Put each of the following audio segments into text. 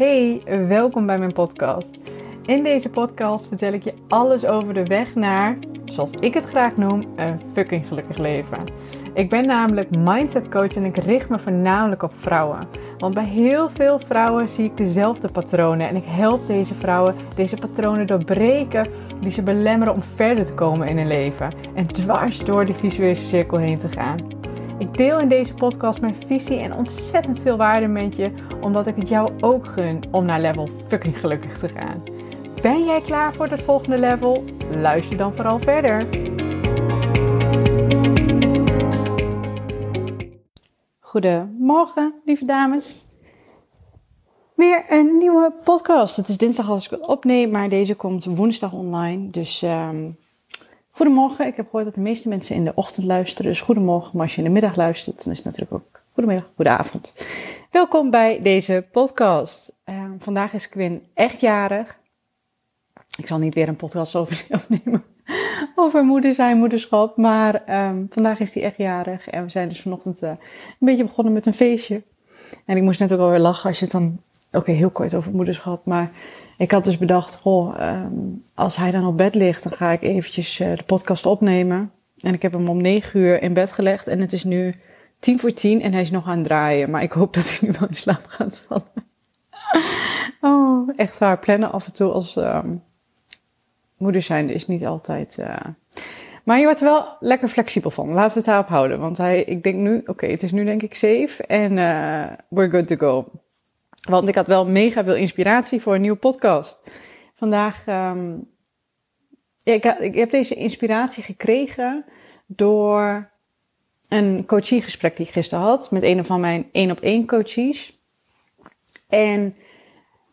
Hey, welkom bij mijn podcast. In deze podcast vertel ik je alles over de weg naar, zoals ik het graag noem, een fucking gelukkig leven. Ik ben namelijk mindset coach en ik richt me voornamelijk op vrouwen. Want bij heel veel vrouwen zie ik dezelfde patronen en ik help deze vrouwen deze patronen doorbreken die ze belemmeren om verder te komen in hun leven en dwars door die visuele cirkel heen te gaan. Ik deel in deze podcast mijn visie en ontzettend veel waarde met je, omdat ik het jou ook gun om naar level fucking gelukkig te gaan. Ben jij klaar voor het volgende level? Luister dan vooral verder. Goedemorgen, lieve dames. Weer een nieuwe podcast. Het is dinsdag als ik het opneem, maar deze komt woensdag online. Dus um, goedemorgen. Ik heb gehoord dat de meeste mensen in de ochtend luisteren. Dus goedemorgen. Maar als je in de middag luistert, dan is het natuurlijk ook goedemiddag, goedenavond. Welkom bij deze podcast. Um, vandaag is Quinn echt jarig. Ik zal niet weer een podcast over opnemen. Over moeder zijn, moederschap. Maar um, vandaag is hij echt jarig. En we zijn dus vanochtend uh, een beetje begonnen met een feestje. En ik moest net ook alweer lachen als je het dan... Oké, heel kort over moederschap. Maar ik had dus bedacht, goh, um, als hij dan op bed ligt, dan ga ik eventjes uh, de podcast opnemen. En ik heb hem om negen uur in bed gelegd. En het is nu tien voor tien en hij is nog aan het draaien. Maar ik hoop dat hij nu wel in slaap gaat vallen. oh, echt waar. Plannen af en toe als... Um, moeder zijn is niet altijd. Uh... Maar je wordt er wel lekker flexibel van. Laten we het daarop houden. Want hij, ik denk nu, oké, het is nu denk ik safe en uh, we're good to go. Want ik had wel mega veel inspiratie voor een nieuwe podcast. Vandaag, ja, ik, ik heb deze inspiratie gekregen door een coachiegesprek die ik gisteren had met een van mijn één op één coaches. En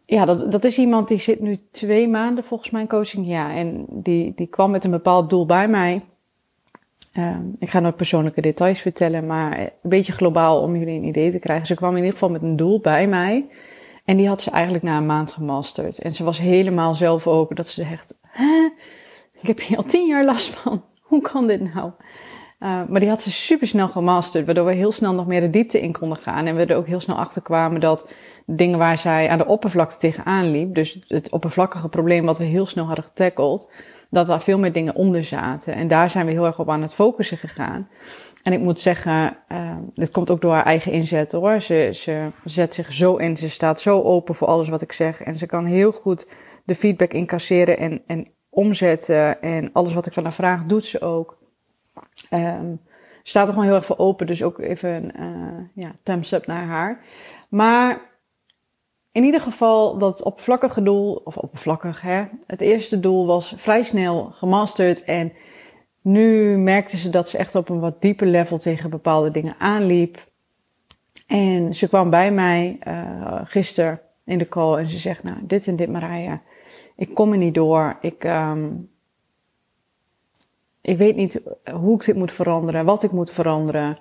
ja, dat, dat is iemand die zit nu twee maanden volgens mijn coaching. Ja, en die, die kwam met een bepaald doel bij mij. Um, ik ga nooit persoonlijke details vertellen, maar een beetje globaal om jullie een idee te krijgen. Ze kwam in ieder geval met een doel bij mij. En die had ze eigenlijk na een maand gemasterd. En ze was helemaal zelf open dat ze zegt, Hè? ik heb hier al tien jaar last van. Hoe kan dit nou? Uh, maar die had ze super snel gemasterd, waardoor we heel snel nog meer de diepte in konden gaan. En we er ook heel snel achter kwamen dat dingen waar zij aan de oppervlakte tegenaan liep, dus het oppervlakkige probleem wat we heel snel hadden getackled, dat daar veel meer dingen onder zaten. En daar zijn we heel erg op aan het focussen gegaan. En ik moet zeggen, uh, dit komt ook door haar eigen inzet hoor. Ze, ze zet zich zo in, ze staat zo open voor alles wat ik zeg. En ze kan heel goed de feedback incasseren en, en omzetten. En alles wat ik van haar vraag, doet ze ook. Um, staat er gewoon heel erg voor open, dus ook even uh, ja, thumbs up naar haar. Maar in ieder geval, dat oppervlakkige doel, of oppervlakkig, hè. Het eerste doel was vrij snel gemasterd en nu merkte ze dat ze echt op een wat dieper level tegen bepaalde dingen aanliep. En ze kwam bij mij uh, gisteren in de call en ze zegt, nou, dit en dit Marija, ik kom er niet door. Ik, um, ik weet niet hoe ik dit moet veranderen, wat ik moet veranderen.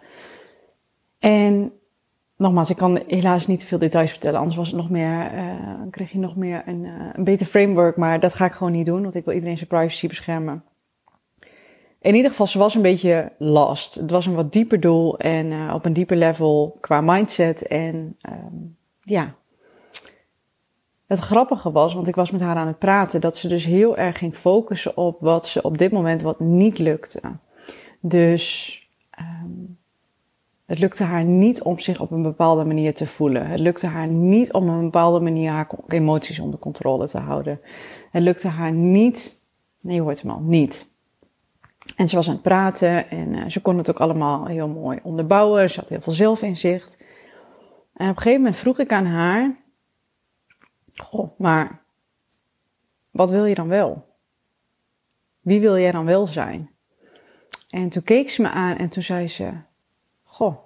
En nogmaals, ik kan helaas niet te veel details vertellen, anders was het nog meer, uh, kreeg je nog meer een, uh, een beter framework, maar dat ga ik gewoon niet doen, want ik wil iedereen zijn privacy beschermen. In ieder geval, ze was een beetje lost. Het was een wat dieper doel en uh, op een dieper level qua mindset. En um, ja, het grappige was, want ik was met haar aan het praten, dat ze dus heel erg ging focussen op wat ze op dit moment wat niet lukte. Dus um, het lukte haar niet om zich op een bepaalde manier te voelen. Het lukte haar niet om op een bepaalde manier haar emoties onder controle te houden. Het lukte haar niet, nee je hoort hem al, niet. En ze was aan het praten en uh, ze kon het ook allemaal heel mooi onderbouwen. Ze had heel veel zelfinzicht. En op een gegeven moment vroeg ik aan haar, goh, maar wat wil je dan wel? Wie wil jij dan wel zijn? En toen keek ze me aan en toen zei ze, Goh,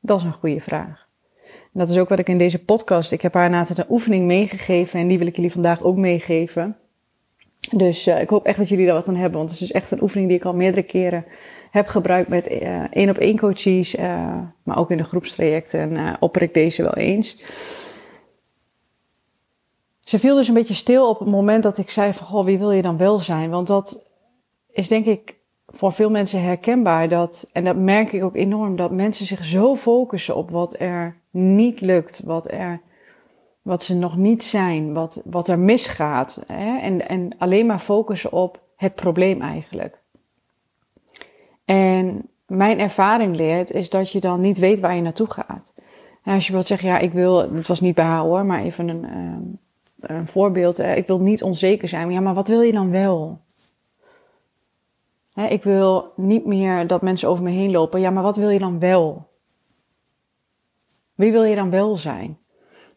dat is een goede vraag. En dat is ook wat ik in deze podcast. Ik heb haar na een oefening meegegeven en die wil ik jullie vandaag ook meegeven. Dus uh, ik hoop echt dat jullie daar wat aan hebben, want het is echt een oefening die ik al meerdere keren heb gebruikt met uh, één op één coaches, uh, maar ook in de groepstrajecten en opper ik deze wel eens. Ze viel dus een beetje stil op het moment dat ik zei van, goh, wie wil je dan wel zijn? Want dat is denk ik voor veel mensen herkenbaar dat, en dat merk ik ook enorm, dat mensen zich zo focussen op wat er niet lukt, wat er wat ze nog niet zijn, wat, wat er misgaat. Hè? En, en alleen maar focussen op het probleem eigenlijk. En mijn ervaring leert is dat je dan niet weet waar je naartoe gaat. Als je wilt zeggen, ja, ik wil, het was niet bij hoor, maar even een, uh, een voorbeeld. ik wil niet onzeker zijn. Ja, maar wat wil je dan wel? Ik wil niet meer dat mensen over me heen lopen. Ja, maar wat wil je dan wel? Wie wil je dan wel zijn?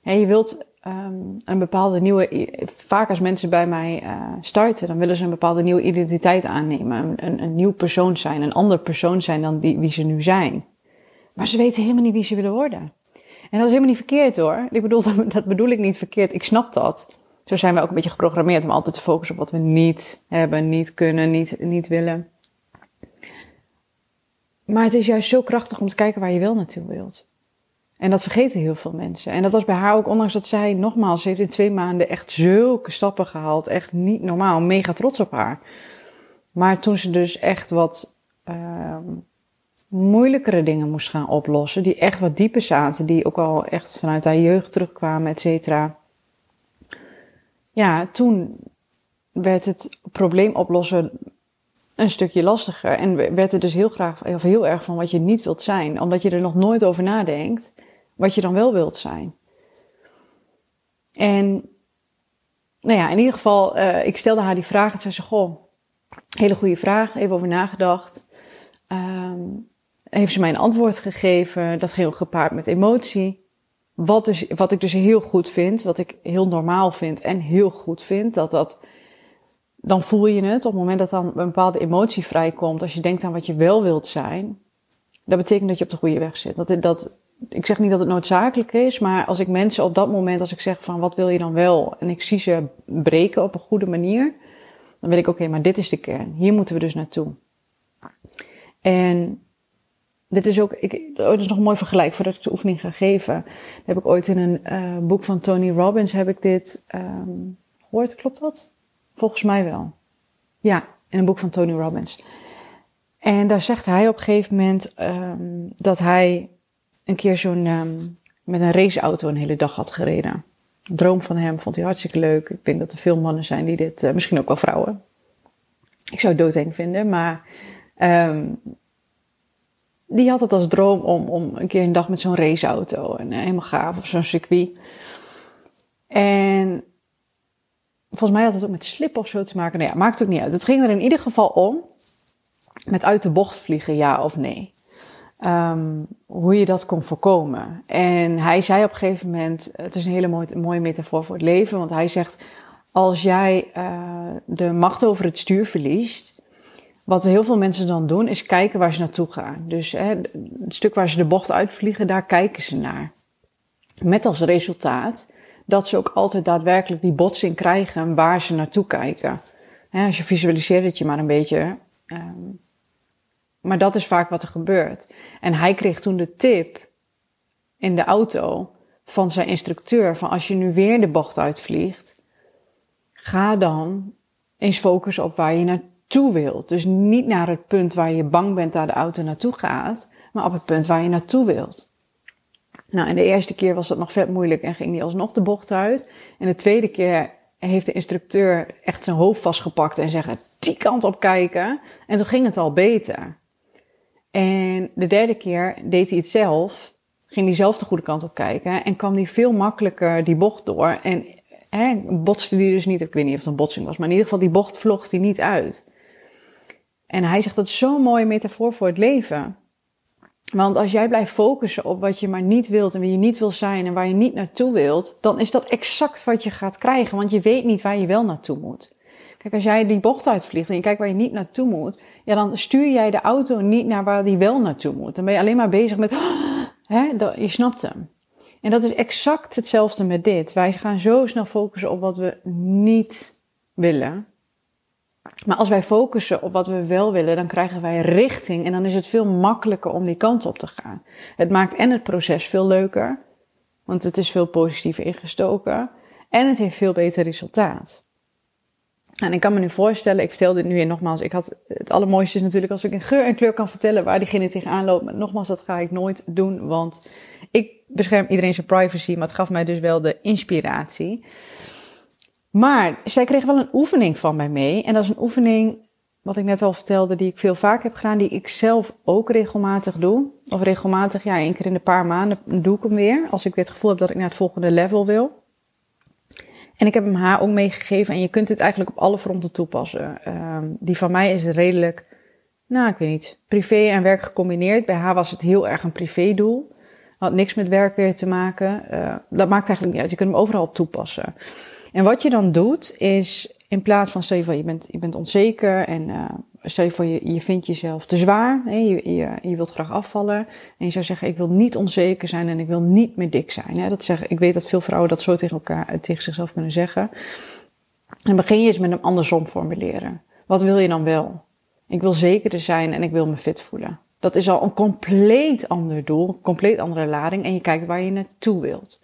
je wilt um, een bepaalde nieuwe. Vaak als mensen bij mij uh, starten, dan willen ze een bepaalde nieuwe identiteit aannemen. Een, een, een nieuw persoon zijn, een ander persoon zijn dan die, wie ze nu zijn. Maar ze weten helemaal niet wie ze willen worden. En dat is helemaal niet verkeerd hoor. Ik bedoel, dat, dat bedoel ik niet verkeerd. Ik snap dat. Zo zijn we ook een beetje geprogrammeerd om altijd te focussen op wat we niet hebben, niet kunnen, niet, niet willen. Maar het is juist zo krachtig om te kijken waar je wel naartoe wilt. En dat vergeten heel veel mensen. En dat was bij haar ook, ondanks dat zij, nogmaals, ze heeft in twee maanden echt zulke stappen gehaald. Echt niet normaal. Mega trots op haar. Maar toen ze dus echt wat uh, moeilijkere dingen moest gaan oplossen, die echt wat dieper zaten, die ook al echt vanuit haar jeugd terugkwamen, et cetera. Ja, toen werd het probleem oplossen een stukje lastiger. En werd er dus heel graag, of heel erg van wat je niet wilt zijn, omdat je er nog nooit over nadenkt wat je dan wel wilt zijn. En nou ja, in ieder geval, uh, ik stelde haar die vraag. En zei ze, goh, hele goede vraag, even over nagedacht. Um, heeft ze mij een antwoord gegeven. Dat ging ook gepaard met emotie. Wat, dus, wat ik dus heel goed vind, wat ik heel normaal vind en heel goed vind, dat dat, dan voel je het op het moment dat dan een bepaalde emotie vrijkomt, als je denkt aan wat je wel wilt zijn, dat betekent dat je op de goede weg zit. Dat, dat, ik zeg niet dat het noodzakelijk is, maar als ik mensen op dat moment, als ik zeg van wat wil je dan wel, en ik zie ze breken op een goede manier, dan weet ik oké, maar dit is de kern. Hier moeten we dus naartoe. En dit is ook, ik, oh, is nog een mooi vergelijk voordat ik de oefening ga geven. heb ik ooit in een uh, boek van Tony Robbins heb ik dit um, gehoord. Klopt dat? Volgens mij wel. Ja, in een boek van Tony Robbins. En daar zegt hij op een gegeven moment um, dat hij een keer zo'n um, met een raceauto een hele dag had gereden. Droom van hem vond hij hartstikke leuk. Ik denk dat er veel mannen zijn die dit, uh, misschien ook wel vrouwen. Ik zou het doodeng vinden, maar um, die had het als droom om, om een keer een dag met zo'n raceauto en uh, helemaal gaaf op zo'n circuit. En volgens mij had het ook met slip of zo te maken. Nou ja, maakt ook niet uit. Het ging er in ieder geval om met uit de bocht vliegen, ja of nee um, hoe je dat kon voorkomen. En hij zei op een gegeven moment, het is een hele mooie, mooie metafoor voor het leven, want hij zegt, als jij uh, de macht over het stuur verliest, wat heel veel mensen dan doen, is kijken waar ze naartoe gaan. Dus hè, het stuk waar ze de bocht uitvliegen, daar kijken ze naar. Met als resultaat dat ze ook altijd daadwerkelijk die botsing krijgen waar ze naartoe kijken. als je visualiseert het je maar een beetje, um, maar dat is vaak wat er gebeurt. En hij kreeg toen de tip in de auto van zijn instructeur: van als je nu weer de bocht uitvliegt, ga dan eens focussen op waar je naartoe wilt. Dus niet naar het punt waar je bang bent dat de auto naartoe gaat, maar op het punt waar je naartoe wilt. Nou, en de eerste keer was dat nog vet moeilijk en ging hij alsnog de bocht uit. En de tweede keer heeft de instructeur echt zijn hoofd vastgepakt en zeggen: die kant op kijken. En toen ging het al beter. En de derde keer deed hij het zelf, ging hij zelf de goede kant op kijken en kwam hij veel makkelijker die bocht door. En hè, botste hij dus niet, ik weet niet of het een botsing was, maar in ieder geval die bocht vloog hij niet uit. En hij zegt dat zo'n mooie metafoor voor het leven. Want als jij blijft focussen op wat je maar niet wilt en wie je niet wil zijn en waar je niet naartoe wilt, dan is dat exact wat je gaat krijgen, want je weet niet waar je wel naartoe moet. Kijk, als jij die bocht uitvliegt en je kijkt waar je niet naartoe moet, ja, dan stuur jij de auto niet naar waar die wel naartoe moet. Dan ben je alleen maar bezig met, hè, je snapt hem. En dat is exact hetzelfde met dit. Wij gaan zo snel focussen op wat we niet willen. Maar als wij focussen op wat we wel willen, dan krijgen wij richting en dan is het veel makkelijker om die kant op te gaan. Het maakt en het proces veel leuker, want het is veel positiever ingestoken en het heeft veel beter resultaat. En ik kan me nu voorstellen, ik vertel dit nu weer nogmaals. Ik had, het allermooiste is natuurlijk als ik een geur en kleur kan vertellen waar diegene tegenaan loopt. Maar nogmaals, dat ga ik nooit doen, want ik bescherm iedereen zijn privacy, maar het gaf mij dus wel de inspiratie. Maar zij kreeg wel een oefening van mij mee. En dat is een oefening, wat ik net al vertelde, die ik veel vaker heb gedaan, die ik zelf ook regelmatig doe. Of regelmatig, ja, één keer in de paar maanden doe ik hem weer. Als ik weer het gevoel heb dat ik naar het volgende level wil. En ik heb hem haar ook meegegeven en je kunt het eigenlijk op alle fronten toepassen. Uh, die van mij is redelijk, nou ik weet niet, privé en werk gecombineerd. Bij haar was het heel erg een privédoel. Had niks met werk weer te maken. Uh, dat maakt eigenlijk niet uit. Je kunt hem overal toepassen. En wat je dan doet is, in plaats van stel je voor je bent, je bent onzeker en uh, stel je voor je, je vindt jezelf te zwaar, hè, je, je, je wilt graag afvallen en je zou zeggen ik wil niet onzeker zijn en ik wil niet meer dik zijn. Hè. Dat zeg, ik weet dat veel vrouwen dat zo tegen elkaar, tegen zichzelf kunnen zeggen. En begin je eens met hem andersom formuleren. Wat wil je dan wel? Ik wil zekerder zijn en ik wil me fit voelen. Dat is al een compleet ander doel, een compleet andere lading en je kijkt waar je naartoe wilt.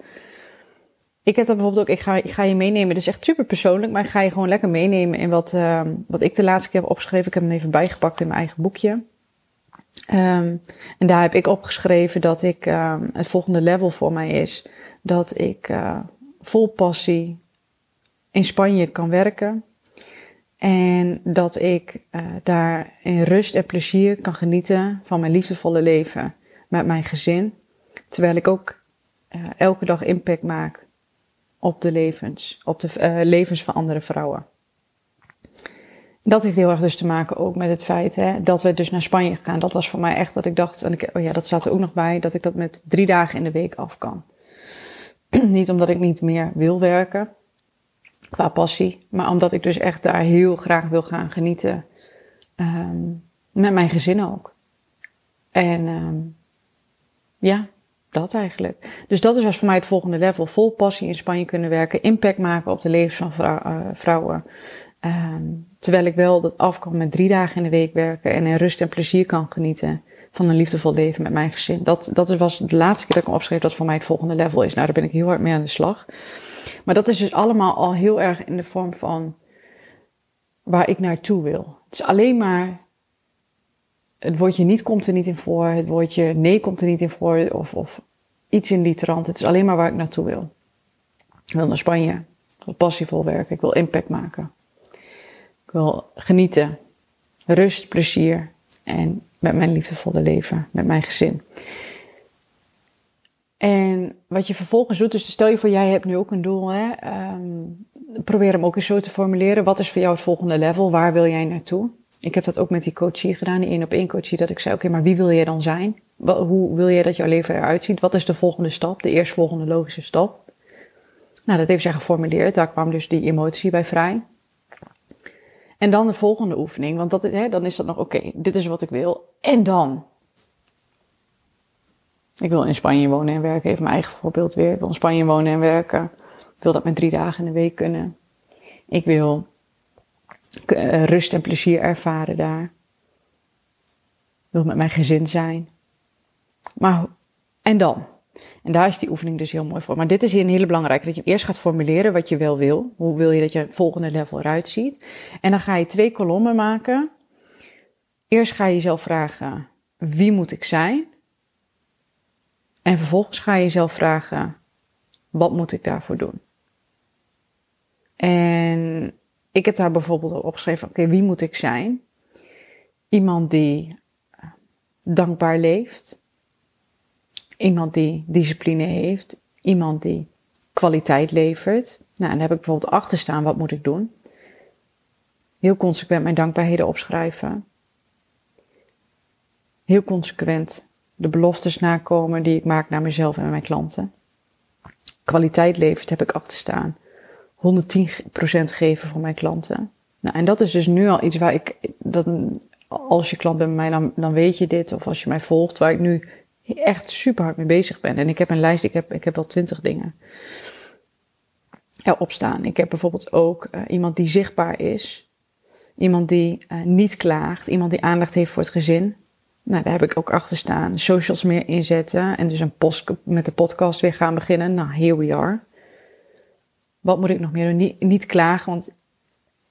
Ik heb dat bijvoorbeeld ook, ik ga, ik ga je meenemen. Het is echt super persoonlijk, maar ik ga je gewoon lekker meenemen in wat, uh, wat ik de laatste keer heb opgeschreven. Ik heb hem even bijgepakt in mijn eigen boekje. Um, en daar heb ik opgeschreven dat ik, uh, het volgende level voor mij is dat ik uh, vol passie in Spanje kan werken. En dat ik uh, daar in rust en plezier kan genieten van mijn liefdevolle leven met mijn gezin. Terwijl ik ook uh, elke dag impact maak op de levens, op de uh, levens van andere vrouwen. Dat heeft heel erg dus te maken ook met het feit hè, dat we dus naar Spanje gaan. Dat was voor mij echt dat ik dacht, en ik, oh ja, dat staat er ook nog bij, dat ik dat met drie dagen in de week af kan. niet omdat ik niet meer wil werken, qua passie, maar omdat ik dus echt daar heel graag wil gaan genieten. Um, met mijn gezin ook. En um, ja, dat eigenlijk. Dus dat is als voor mij het volgende level. Vol passie in Spanje kunnen werken. Impact maken op de levens van uh, vrouwen. Um, terwijl ik wel dat af kan met drie dagen in de week werken. En in rust en plezier kan genieten van een liefdevol leven met mijn gezin. Dat, dat was de laatste keer dat ik me opschreef dat voor mij het volgende level is. Nou, daar ben ik heel hard mee aan de slag. Maar dat is dus allemaal al heel erg in de vorm van waar ik naartoe wil. Het is alleen maar het woordje niet komt er niet in voor, het woordje nee komt er niet in voor, of, of iets in die trant. Het is alleen maar waar ik naartoe wil. Ik wil naar Spanje, ik wil passievol werken, ik wil impact maken. Ik wil genieten, rust, plezier en met mijn liefdevolle leven, met mijn gezin. En wat je vervolgens doet, dus stel je voor jij hebt nu ook een doel, hè, um, probeer hem ook eens zo te formuleren. Wat is voor jou het volgende level? Waar wil jij naartoe? Ik heb dat ook met die coachie gedaan, die één op één coachie, dat ik zei, oké, maar wie wil jij dan zijn? Hoe wil jij dat jouw leven eruit ziet? Wat is de volgende stap, de eerstvolgende logische stap? Nou, dat heeft zij geformuleerd, daar kwam dus die emotie bij vrij. En dan de volgende oefening, want dat, hè, dan is dat nog, oké, dit is wat ik wil. En dan? Ik wil in Spanje wonen en werken, even mijn eigen voorbeeld weer. Ik wil in Spanje wonen en werken. Ik wil dat met drie dagen in de week kunnen. Ik wil rust en plezier ervaren daar. Ik wil met mijn gezin zijn. Maar, en dan? En daar is die oefening dus heel mooi voor. Maar dit is hier een hele belangrijke. Dat je eerst gaat formuleren wat je wel wil. Hoe wil je dat je volgende level eruit ziet. En dan ga je twee kolommen maken. Eerst ga je jezelf vragen, wie moet ik zijn? En vervolgens ga je jezelf vragen, wat moet ik daarvoor doen? En ik heb daar bijvoorbeeld op opgeschreven, oké, wie moet ik zijn? Iemand die dankbaar leeft. Iemand die discipline heeft. Iemand die kwaliteit levert. Nou, en heb ik bijvoorbeeld achter staan, wat moet ik doen? Heel consequent mijn dankbaarheden opschrijven. Heel consequent de beloftes nakomen die ik maak naar mezelf en mijn klanten. Kwaliteit levert heb ik achter staan. 110% geven voor mijn klanten. Nou, en dat is dus nu al iets waar ik, dat, als je klant bent bij mij, dan, dan weet je dit. Of als je mij volgt, waar ik nu echt super hard mee bezig ben. En ik heb een lijst, ik heb, ik heb wel twintig dingen erop staan. Ik heb bijvoorbeeld ook uh, iemand die zichtbaar is. Iemand die uh, niet klaagt. Iemand die aandacht heeft voor het gezin. Nou, daar heb ik ook achter staan. Socials meer inzetten. En dus een post met de podcast weer gaan beginnen. Nou, here we are. Wat moet ik nog meer doen? Niet, niet klagen, want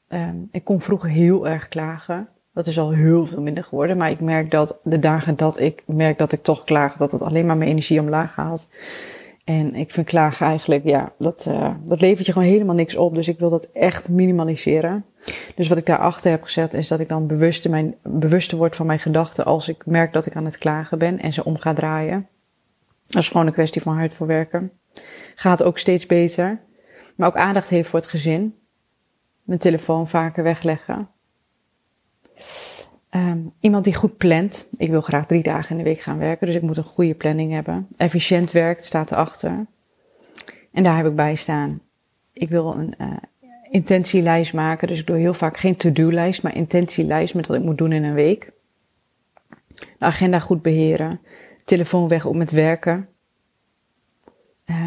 um, ik kon vroeger heel erg klagen. Dat is al heel veel minder geworden. Maar ik merk dat de dagen dat ik merk dat ik toch klaag, dat het alleen maar mijn energie omlaag haalt. En ik vind klagen eigenlijk, ja, dat, uh, dat levert je gewoon helemaal niks op. Dus ik wil dat echt minimaliseren. Dus wat ik daarachter heb gezet, is dat ik dan bewust mijn, bewuster word van mijn gedachten als ik merk dat ik aan het klagen ben en ze om ga draaien. Dat is gewoon een kwestie van hard voor werken. Gaat ook steeds beter. Maar ook aandacht heeft voor het gezin. Mijn telefoon vaker wegleggen. Um, iemand die goed plant. Ik wil graag drie dagen in de week gaan werken, dus ik moet een goede planning hebben. Efficiënt werkt, staat erachter. En daar heb ik bij staan. Ik wil een uh, intentielijst maken, dus ik doe heel vaak geen to-do-lijst, maar intentielijst met wat ik moet doen in een week. De agenda goed beheren. Telefoon weg om met werken.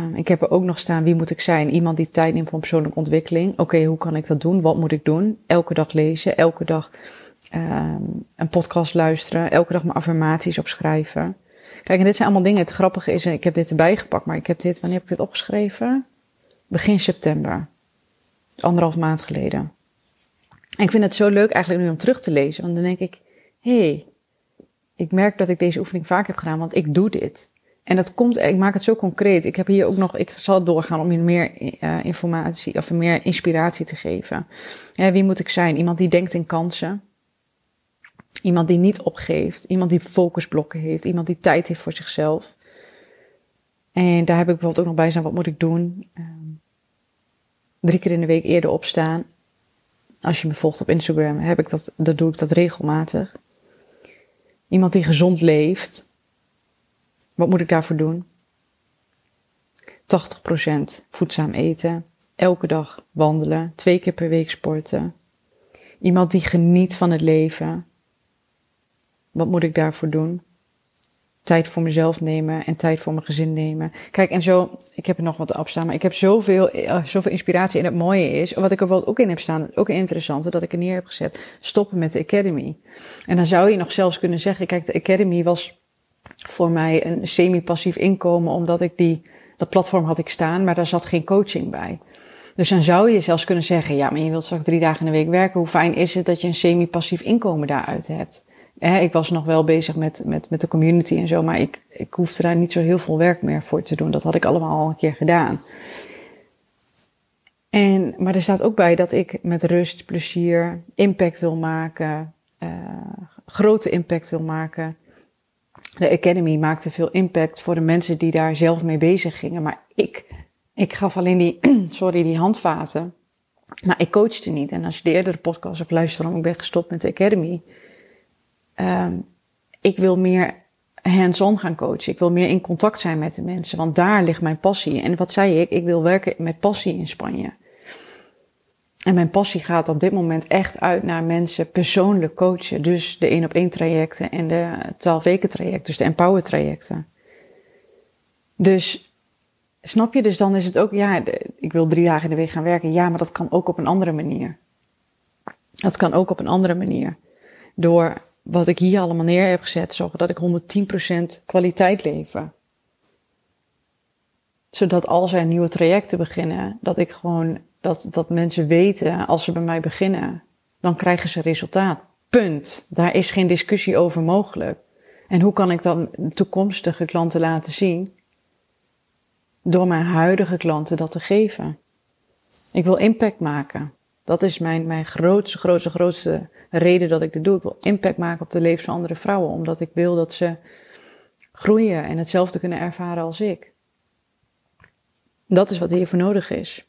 Um, ik heb er ook nog staan, wie moet ik zijn? Iemand die tijd neemt voor persoonlijke ontwikkeling. Oké, hoe kan ik dat doen? Wat moet ik doen? Elke dag lezen, elke dag um, een podcast luisteren, elke dag mijn affirmaties opschrijven. Kijk, en dit zijn allemaal dingen. Het grappige is, ik heb dit erbij gepakt, maar ik heb dit, wanneer heb ik dit opgeschreven? Begin september. Anderhalf maand geleden. En ik vind het zo leuk eigenlijk nu om terug te lezen, want dan denk ik, hé, hey, ik merk dat ik deze oefening vaak heb gedaan, want ik doe dit. En dat komt, ik maak het zo concreet. Ik heb hier ook nog, ik zal doorgaan om je meer uh, informatie of meer inspiratie te geven. Wie moet ik zijn? Iemand die denkt in kansen. Iemand die niet opgeeft. Iemand die focusblokken heeft. Iemand die tijd heeft voor zichzelf. En daar heb ik bijvoorbeeld ook nog bij staan, wat moet ik doen? Um, drie keer in de week eerder opstaan. Als je me volgt op Instagram, heb ik dat, dan doe ik dat regelmatig. Iemand die gezond leeft. Wat moet ik daarvoor doen? 80% voedzaam eten. Elke dag wandelen. Twee keer per week sporten. Iemand die geniet van het leven. Wat moet ik daarvoor doen? Tijd voor mezelf nemen en tijd voor mijn gezin nemen. Kijk, en zo, ik heb er nog wat op staan, maar ik heb zoveel, uh, zoveel inspiratie. En het mooie is, wat ik er wel ook in heb staan, ook interessant, dat ik er neer heb gezet, stoppen met de Academy. En dan zou je nog zelfs kunnen zeggen, kijk, de Academy was voor mij een semi-passief inkomen, omdat ik die, dat platform had ik staan, maar daar zat geen coaching bij. Dus dan zou je zelfs kunnen zeggen, ja, maar je wilt straks drie dagen in de week werken. Hoe fijn is het dat je een semi-passief inkomen daaruit hebt? ik was nog wel bezig met, met, met de community en zo, maar ik, ik hoefde daar niet zo heel veel werk meer voor te doen. Dat had ik allemaal al een keer gedaan. En, maar er staat ook bij dat ik met rust, plezier, impact wil maken, uh, grote impact wil maken. De Academy maakte veel impact voor de mensen die daar zelf mee bezig gingen. Maar ik, ik gaf alleen die, sorry, die handvaten. Maar ik coachte niet. En als je de eerdere podcast hebt luisterd waarom ik ben gestopt met de Academy, um, ik wil meer hands-on gaan coachen. Ik wil meer in contact zijn met de mensen, want daar ligt mijn passie. En wat zei ik? Ik wil werken met passie in Spanje. En mijn passie gaat op dit moment echt uit naar mensen persoonlijk coachen. Dus de één op één trajecten en de 12 weken trajecten, dus de empower trajecten. Dus snap je? Dus dan is het ook, ja, ik wil drie dagen in de week gaan werken. Ja, maar dat kan ook op een andere manier. Dat kan ook op een andere manier. Door wat ik hier allemaal neer heb gezet, zorgen dat ik 110% kwaliteit lever. Zodat als er nieuwe trajecten beginnen, dat ik gewoon, dat, dat mensen weten als ze bij mij beginnen, dan krijgen ze resultaat. Punt. Daar is geen discussie over mogelijk. En hoe kan ik dan toekomstige klanten laten zien? Door mijn huidige klanten dat te geven. Ik wil impact maken. Dat is mijn, mijn grootste, grootste, grootste reden dat ik dit doe. Ik wil impact maken op de levens van andere vrouwen, omdat ik wil dat ze groeien en hetzelfde kunnen ervaren als ik. Dat is wat hiervoor nodig is.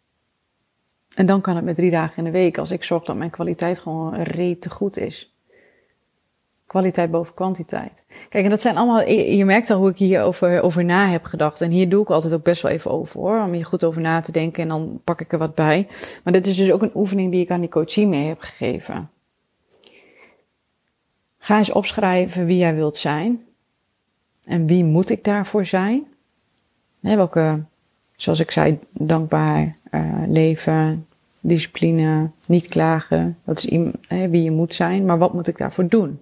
En dan kan het met drie dagen in de week, als ik zorg dat mijn kwaliteit gewoon reet te goed is. Kwaliteit boven kwantiteit. Kijk, en dat zijn allemaal, je merkt al hoe ik hier over, na heb gedacht. En hier doe ik altijd ook best wel even over hoor, om hier goed over na te denken en dan pak ik er wat bij. Maar dit is dus ook een oefening die ik aan die coachie mee heb gegeven. Ga eens opschrijven wie jij wilt zijn. En wie moet ik daarvoor zijn? Welke, zoals ik zei, dankbaar uh, leven, discipline, niet klagen. Dat is wie je moet zijn. Maar wat moet ik daarvoor doen?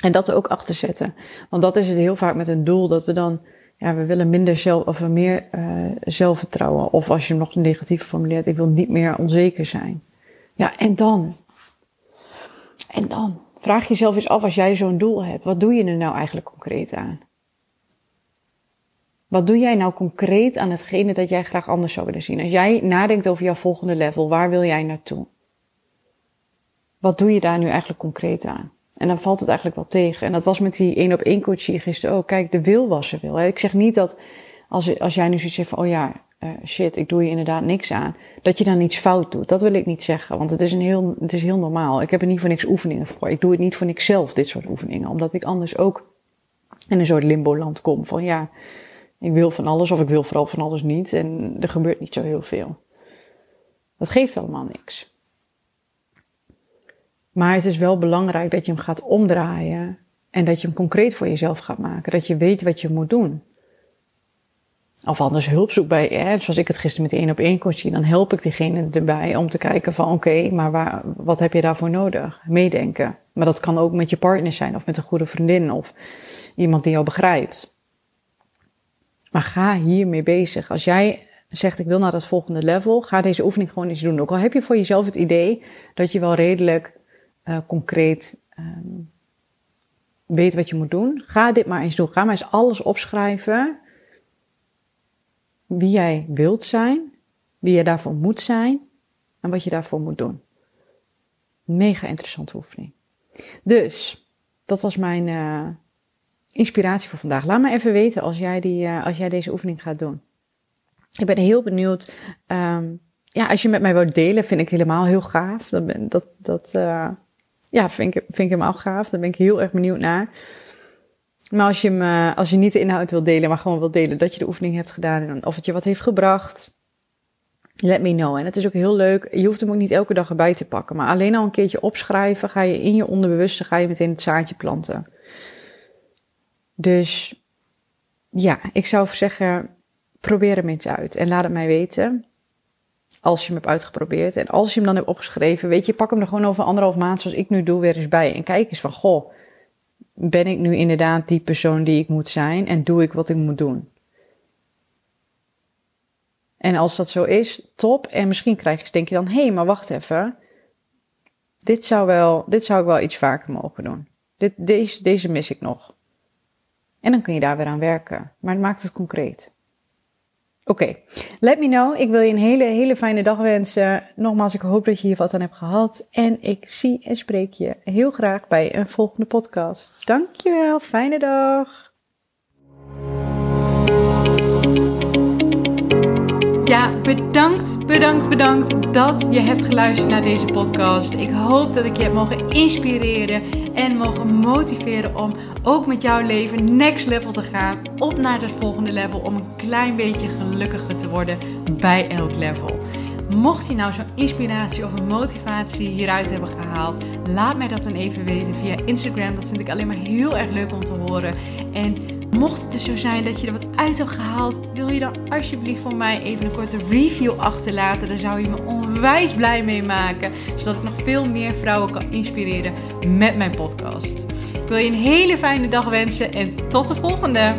En dat er ook achter zetten. Want dat is het heel vaak met een doel dat we dan, ja, we willen minder zelf, of meer uh, zelfvertrouwen. Of als je hem nog negatief formuleert, ik wil niet meer onzeker zijn. Ja, en dan? En dan vraag jezelf eens af als jij zo'n doel hebt. Wat doe je er nou eigenlijk concreet aan? Wat doe jij nou concreet aan hetgene dat jij graag anders zou willen zien? Als jij nadenkt over jouw volgende level, waar wil jij naartoe? Wat doe je daar nu eigenlijk concreet aan? En dan valt het eigenlijk wel tegen. En dat was met die één op één coachie gisteren ook. Kijk, de wil was er wil. Ik zeg niet dat als, als jij nu zoiets zegt van, oh ja, uh, shit, ik doe je inderdaad niks aan. Dat je dan iets fout doet. Dat wil ik niet zeggen. Want het is, een heel, het is heel normaal. Ik heb er niet voor niks oefeningen voor. Ik doe het niet voor niks zelf, dit soort oefeningen. Omdat ik anders ook in een soort limbo-land kom. Van ja, ik wil van alles of ik wil vooral van alles niet. En er gebeurt niet zo heel veel. Dat geeft allemaal niks. Maar het is wel belangrijk dat je hem gaat omdraaien. En dat je hem concreet voor jezelf gaat maken. Dat je weet wat je moet doen. Of anders hulp zoek bij, hè, zoals ik het gisteren met één op één coaching, dan help ik diegene erbij om te kijken van oké, maar waar, wat heb je daarvoor nodig? Meedenken. Maar dat kan ook met je partner zijn of met een goede vriendin of iemand die jou begrijpt. Maar ga hiermee bezig. Als jij zegt ik wil naar dat volgende level, ga deze oefening gewoon eens doen. Ook al heb je voor jezelf het idee dat je wel redelijk uh, concreet um, weet wat je moet doen, ga dit maar eens doen. Ga maar eens alles opschrijven wie jij wilt zijn, wie je daarvoor moet zijn en wat je daarvoor moet doen. Mega interessante oefening. Dus, dat was mijn uh, inspiratie voor vandaag. Laat me even weten als jij, die, uh, als jij deze oefening gaat doen. Ik ben heel benieuwd. Um, ja, als je met mij wilt delen, vind ik helemaal heel gaaf. Dat, dat, dat uh, ja, vind ik, vind ik helemaal gaaf. Daar ben ik heel erg benieuwd naar. Maar als je, eh, als je niet de inhoud wilt delen, maar gewoon wilt delen dat je de oefening hebt gedaan en of het je wat heeft gebracht, let me know. En het is ook heel leuk. Je hoeft hem ook niet elke dag erbij te pakken, maar alleen al een keertje opschrijven, ga je in je onderbewuste, ga je meteen het zaadje planten. Dus ja, ik zou zeggen, probeer hem eens uit en laat het mij weten. Als je hem hebt uitgeprobeerd. En als je hem dan hebt opgeschreven, weet je, pak hem er gewoon over anderhalf maand, zoals ik nu doe, weer eens bij. En kijk eens van, goh, ben ik nu inderdaad die persoon die ik moet zijn en doe ik wat ik moet doen? En als dat zo is, top. En misschien krijg je, denk je dan, hé, hey, maar wacht even. Dit zou, wel, dit zou ik wel iets vaker mogen doen. Dit, deze, deze mis ik nog. En dan kun je daar weer aan werken. Maar het maakt het concreet. Oké, let me know. Ik wil je een hele, hele fijne dag wensen. Nogmaals, ik hoop dat je hier wat aan hebt gehad. En ik zie en spreek je heel graag bij een volgende podcast. Dankjewel, fijne dag. Ja, bedankt, bedankt, bedankt dat je hebt geluisterd naar deze podcast. Ik hoop dat ik je heb mogen inspireren en mogen motiveren om ook met jouw leven next level te gaan. Op naar het volgende level om een klein beetje gelukkiger te worden bij elk level. Mocht je nou zo'n inspiratie of een motivatie hieruit hebben gehaald, laat mij dat dan even weten via Instagram. Dat vind ik alleen maar heel erg leuk om te horen. En mocht het dus zo zijn dat je er wat uit hebt gehaald, wil je dan alsjeblieft voor mij even een korte review achterlaten. Daar zou je me onwijs blij mee maken, zodat ik nog veel meer vrouwen kan inspireren met mijn podcast. Ik wil je een hele fijne dag wensen en tot de volgende!